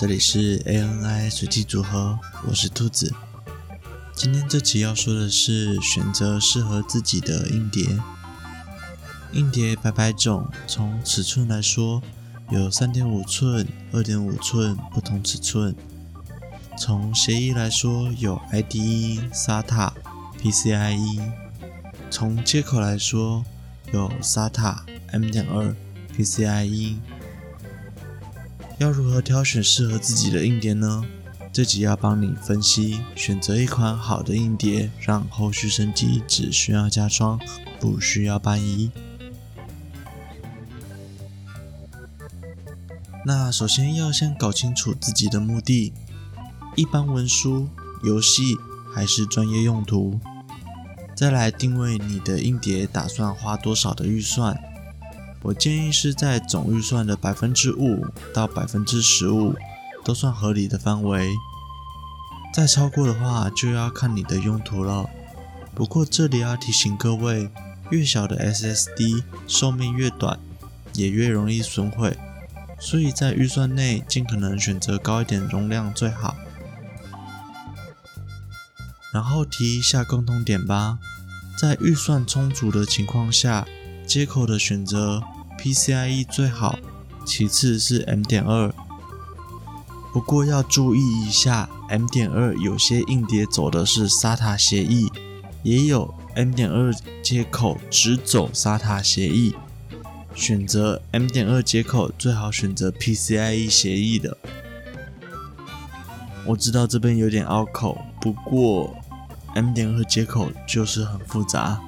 这里是 ANI 随机组合，我是兔子。今天这期要说的是选择适合自己的硬碟。硬碟百百种，从尺寸来说，有三点五寸、二点五寸不同尺寸。从协议来说，有 IDE、SATA、PCIe。从接口来说，有 SATA、M.2、PCIe。要如何挑选适合自己的硬碟呢？这集要帮你分析，选择一款好的硬碟，让后续升级只需要加装，不需要搬移。那首先要先搞清楚自己的目的，一般文书、游戏还是专业用途？再来定位你的硬碟打算花多少的预算。我建议是在总预算的百分之五到百分之十五都算合理的范围，再超过的话就要看你的用途了。不过这里要提醒各位，越小的 SSD 寿命越短，也越容易损毁，所以在预算内尽可能选择高一点容量最好。然后提一下共通点吧，在预算充足的情况下。接口的选择，PCIe 最好，其次是 M.2。不过要注意一下，M.2 有些硬碟走的是 SATA 协议，也有 M.2 接口只走 SATA 协议。选择 M.2 接口最好选择 PCIe 协议的。我知道这边有点拗口，不过 M.2 接口就是很复杂。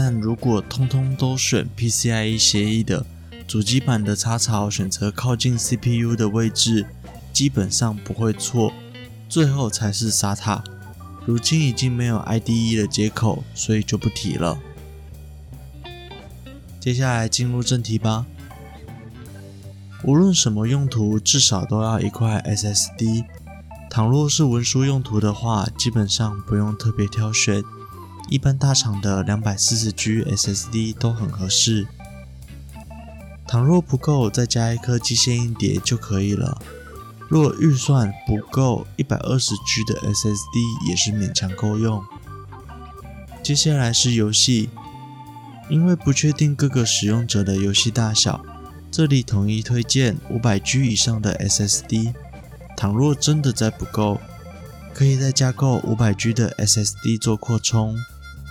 但如果通通都选 PCIe 协议的，主机板的插槽选择靠近 CPU 的位置，基本上不会错。最后才是 SATA，如今已经没有 IDE 的接口，所以就不提了。接下来进入正题吧。无论什么用途，至少都要一块 SSD。倘若是文书用途的话，基本上不用特别挑选。一般大厂的两百四十 G SSD 都很合适，倘若不够，再加一颗机械硬碟就可以了。若预算不够，一百二十 G 的 SSD 也是勉强够用。接下来是游戏，因为不确定各个使用者的游戏大小，这里统一推荐五百 G 以上的 SSD。倘若真的再不够，可以再加购五百 G 的 SSD 做扩充。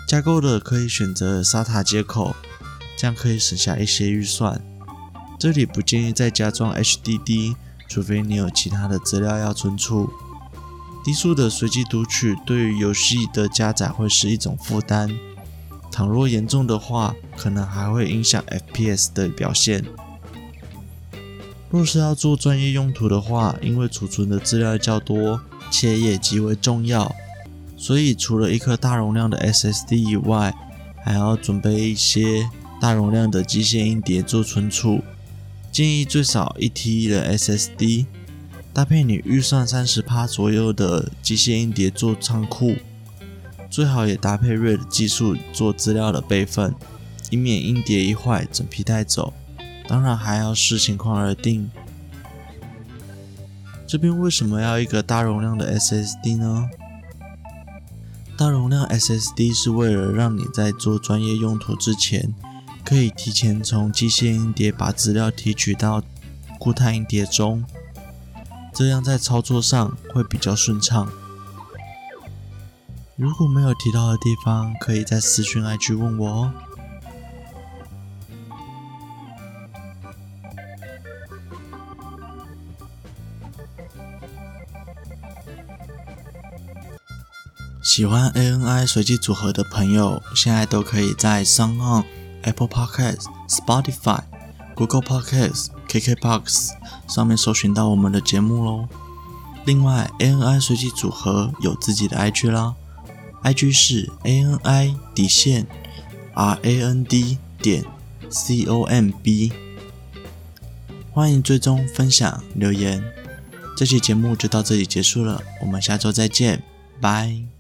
加购的可以选择 SATA 接口，这样可以省下一些预算。这里不建议再加装 HDD，除非你有其他的资料要存储。低速的随机读取对于游戏的加载会是一种负担，倘若严重的话，可能还会影响 FPS 的表现。若是要做专业用途的话，因为储存的资料较多，且也极为重要。所以，除了一颗大容量的 SSD 以外，还要准备一些大容量的机械硬碟做存储。建议最少一 T 的 SSD，搭配你预算三十趴左右的机械硬碟做仓库。最好也搭配 RAID 技术做资料的备份，以免硬碟一坏整批带走。当然，还要视情况而定。这边为什么要一个大容量的 SSD 呢？大容量 SSD 是为了让你在做专业用途之前，可以提前从机械硬碟把资料提取到固态硬碟中，这样在操作上会比较顺畅。如果没有提到的地方，可以在私讯 IG 问我哦。喜欢 ANI 随机组合的朋友，现在都可以在 s o n o n、Apple Podcasts、Spotify、Google Podcasts、KKBox 上面搜寻到我们的节目喽。另外，ANI 随机组合有自己的 IG 啦，IG 是 ANI 底线 RAND 点 COMB，欢迎追踪、分享、留言。这期节目就到这里结束了，我们下周再见，拜。